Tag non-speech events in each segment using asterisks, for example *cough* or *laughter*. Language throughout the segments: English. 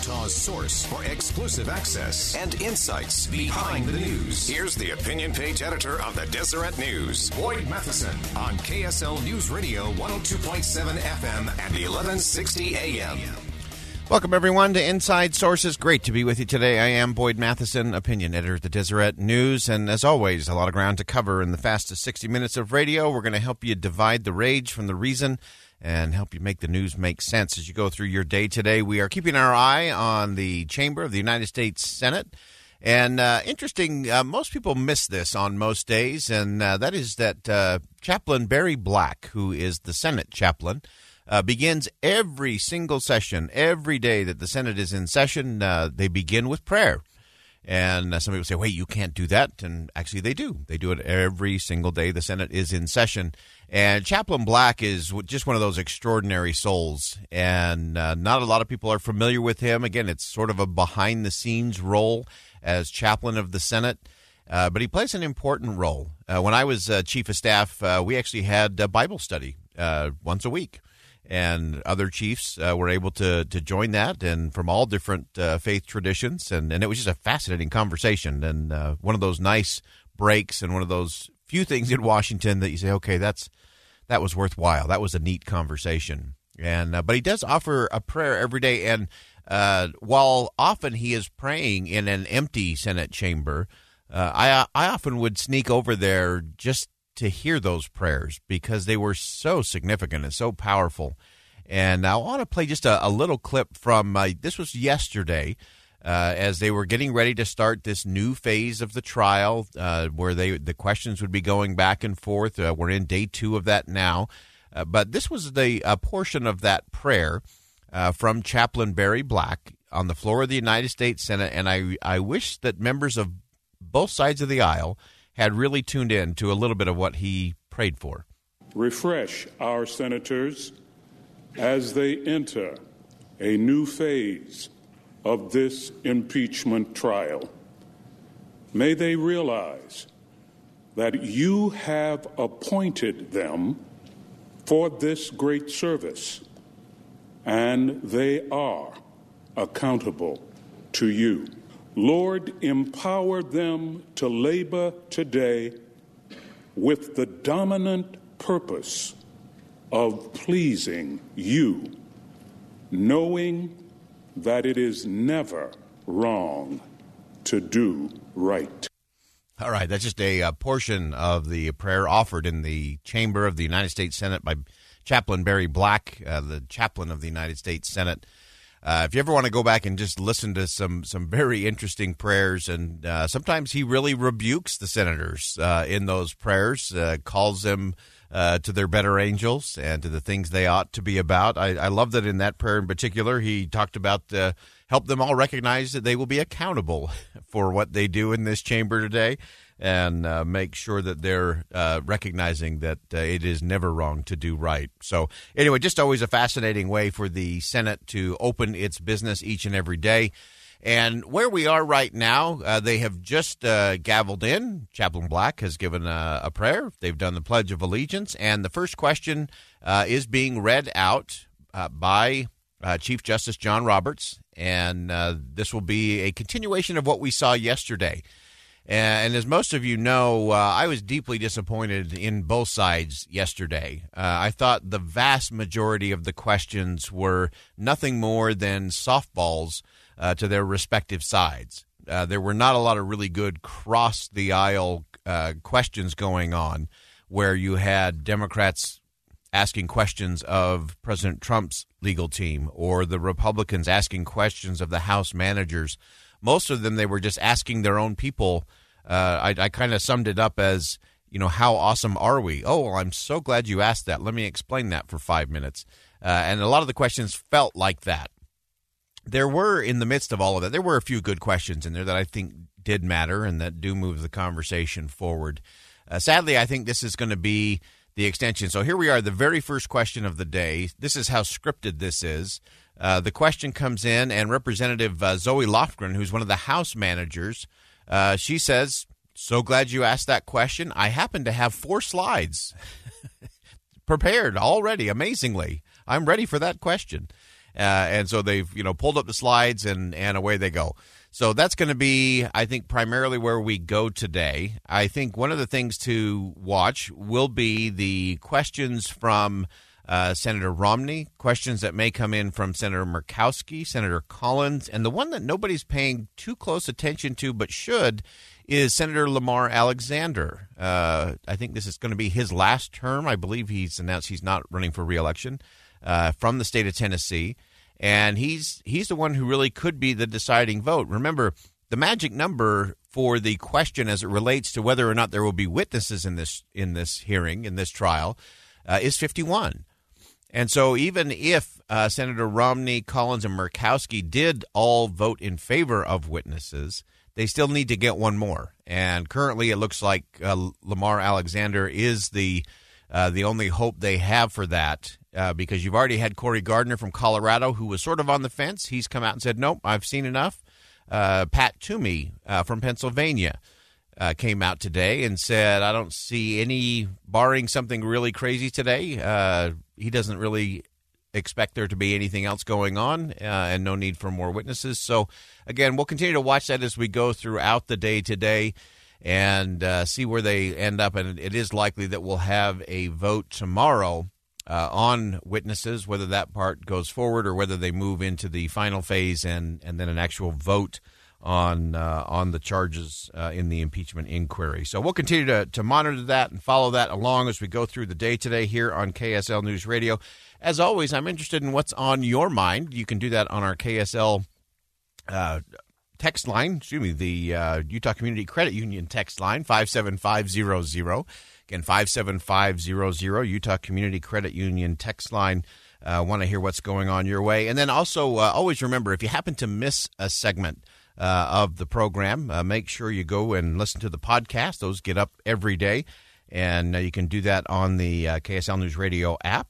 Utah's source for exclusive access and insights behind the news. Here's the opinion page editor of the Deseret News, Boyd Matheson, on KSL News Radio 102.7 FM and 1160 AM. Welcome, everyone, to Inside Sources. Great to be with you today. I am Boyd Matheson, opinion editor at the Deseret News. And as always, a lot of ground to cover in the fastest 60 minutes of radio. We're going to help you divide the rage from the reason and help you make the news make sense as you go through your day today. We are keeping our eye on the chamber of the United States Senate. And uh, interesting, uh, most people miss this on most days, and uh, that is that uh, Chaplain Barry Black, who is the Senate chaplain, uh, begins every single session, every day that the Senate is in session, uh, they begin with prayer. And uh, some people say, wait, you can't do that. And actually, they do. They do it every single day the Senate is in session. And Chaplain Black is just one of those extraordinary souls. And uh, not a lot of people are familiar with him. Again, it's sort of a behind the scenes role as chaplain of the Senate. Uh, but he plays an important role. Uh, when I was uh, chief of staff, uh, we actually had a Bible study once a week and other chiefs uh, were able to to join that, and from all different uh, faith traditions, and and it was just a fascinating conversation, and uh, one of those nice breaks, and one of those few things in Washington that you say, okay, that's that was worthwhile. That was a neat conversation, and uh, but he does offer a prayer every day, and uh, while often he is praying in an empty Senate chamber. Uh, I I often would sneak over there just to hear those prayers because they were so significant and so powerful. And I want to play just a, a little clip from uh, this was yesterday. Uh, as they were getting ready to start this new phase of the trial, uh, where they the questions would be going back and forth. Uh, we're in day two of that now, uh, but this was the portion of that prayer uh, from Chaplain Barry Black on the floor of the United States Senate, and I I wish that members of both sides of the aisle had really tuned in to a little bit of what he prayed for. Refresh our senators as they enter a new phase of this impeachment trial. May they realize that you have appointed them for this great service, and they are accountable to you. Lord, empower them to labor today with the dominant purpose of pleasing you, knowing that it is never wrong to do right. All right, that's just a, a, portion of the prayer offered in the chamber of the United States Senate by Chaplain Barry Black, uh, the chaplain of the United States Senate. Uh, if you ever want to go back and just listen to some some very interesting prayers, and uh, sometimes he really rebukes the senators uh, in those prayers, uh, calls them uh, to their better angels and to the things they ought to be about. I, I love that in that prayer in particular, he talked about uh, help them all recognize that they will be accountable *laughs* for what they do in this chamber today and uh, make sure that they're uh, recognizing that uh, it is never wrong to do right. So, anyway, just always a fascinating way for the Senate to open its business each and every day. And where we are right now, uh, they have just uh, gavelled in. Chaplain Black has given a, a, prayer. They've done the Pledge of Allegiance. And the first question uh, is being read out by Chief Justice John Roberts. And this will be a continuation of what we saw yesterday. And as most of you know, uh, I was deeply disappointed in both sides yesterday. Uh, I thought the vast majority of the questions were nothing more than softballs uh, to their respective sides. Uh, there were not a lot of really good cross the aisle uh, questions going on where you had Democrats asking questions of President Trump's legal team or the Republicans asking questions of the House managers. Most of them, they were just asking their own people. Uh, I, I kind of summed it up as, you know, how awesome are we? Oh, well, I'm so glad you asked that. Let me explain that for five minutes. Uh, and a lot of the questions felt like that. There were, in the midst of all of that, there were a few good questions in there that I think did matter and that do move the conversation forward. Uh, sadly, I think this is going to be the extension. So here we are, the very first question of the day. This is how scripted this is. Uh, the question comes in, and Representative uh, Zoe Lofgren, who's one of the House managers, uh, she says, So glad you asked that question. I happen to have four slides *laughs* prepared already, amazingly. I'm ready for that question. Uh, and so they've, you know, pulled up the slides and, and away they go. So that's going to be, I think, primarily where we go today. I think one of the things to watch will be the questions from uh, Senator Romney, questions that may come in from Senator Murkowski, Senator Collins, and the one that nobody's paying too close attention to but should is Senator Lamar Alexander. Uh, I think this is going to be his last term. I believe he's announced he's not running for reelection uh, from the state of Tennessee and he's he's the one who really could be the deciding vote. Remember, the magic number for the question as it relates to whether or not there will be witnesses in this in this hearing in this trial uh, is 51. And so, even if uh, Senator Romney, Collins, and Murkowski did all vote in favor of witnesses, they still need to get one more. And currently, it looks like uh, Lamar Alexander is the uh, the only hope they have for that uh, because you've already had Cory Gardner from Colorado, who was sort of on the fence. He's come out and said, "Nope, I've seen enough." Uh, Pat Toomey uh, from Pennsylvania uh, came out today and said, "I don't see any, barring something really crazy today. Uh, he doesn't really expect there to be anything else going on, uh, and no need for more witnesses." So, again, we'll continue to watch that as we go throughout the day today and see where they end up. And it is likely that we'll have a vote tomorrow uh, on witnesses, whether that part goes forward or whether they move into the final phase and, and then an actual vote on uh, on the charges uh, in the impeachment inquiry. So we'll continue to, to monitor that and follow that along as we go through the day today here on KSL News Radio. As always, I'm interested in what's on your mind. You can do that on our KSL uh, text line, excuse me, the uh, Utah Community Credit Union text line, 57500. Again, 57500, Utah Community Credit Union text line. Uh, Want to hear what's going on your way. And then also, uh, always remember if you happen to miss a segment uh, of the program, uh, make sure you go and listen to the podcast. Those get up every day. And uh, you can do that on the uh, KSL News Radio app,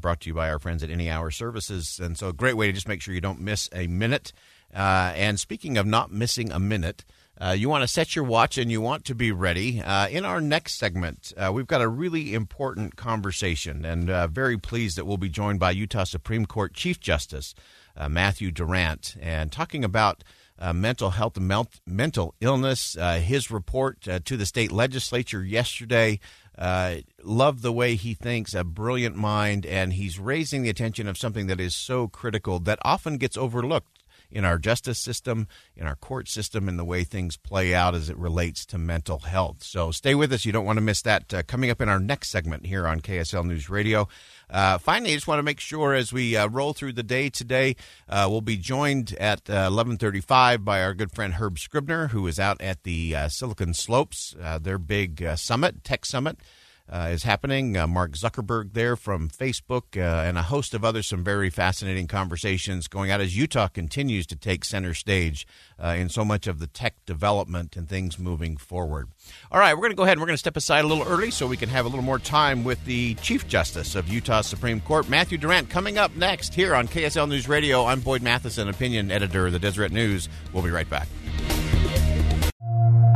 brought to you by our friends at Any Hour Services. And so, a great way to just make sure you don't miss a minute. and speaking of not missing a minute, uh, you want to set your watch and you want to be ready. Uh, in our next segment, uh, we've got a really important conversation, and uh, very pleased that we'll be joined by Utah Supreme Court Chief Justice uh, Matthew Durrant and talking about. Uh, mental health and mel- mental illness. Uh, his report uh, to the state legislature yesterday. Uh, love the way he thinks, a brilliant mind, and he's raising the attention of something that is so critical that often gets overlooked in our justice system, in our court system, and the way things play out as it relates to mental health. So stay with us. You don't want to miss that uh, coming up in our next segment here on KSL News Radio. Uh, finally, I just want to make sure as we uh, roll through the day today, uh, we'll be joined at 11:35 uh, by our good friend Herb Scribner, who is out at the uh, Silicon Slopes, their big summit, tech summit uh, is happening. Uh, Mark Zuckerberg there from Facebook uh, and a host of others. Some very fascinating conversations going out as Utah continues to take center stage uh, in so much of the tech development and things moving forward. All right, we're going to go ahead and we're going to step aside a little early so we can have a little more time with the Chief Justice of Utah Supreme Court, Matthew Durrant, coming up next here on KSL News Radio. I'm Boyd Matheson, opinion editor of the Deseret News. We'll be right back.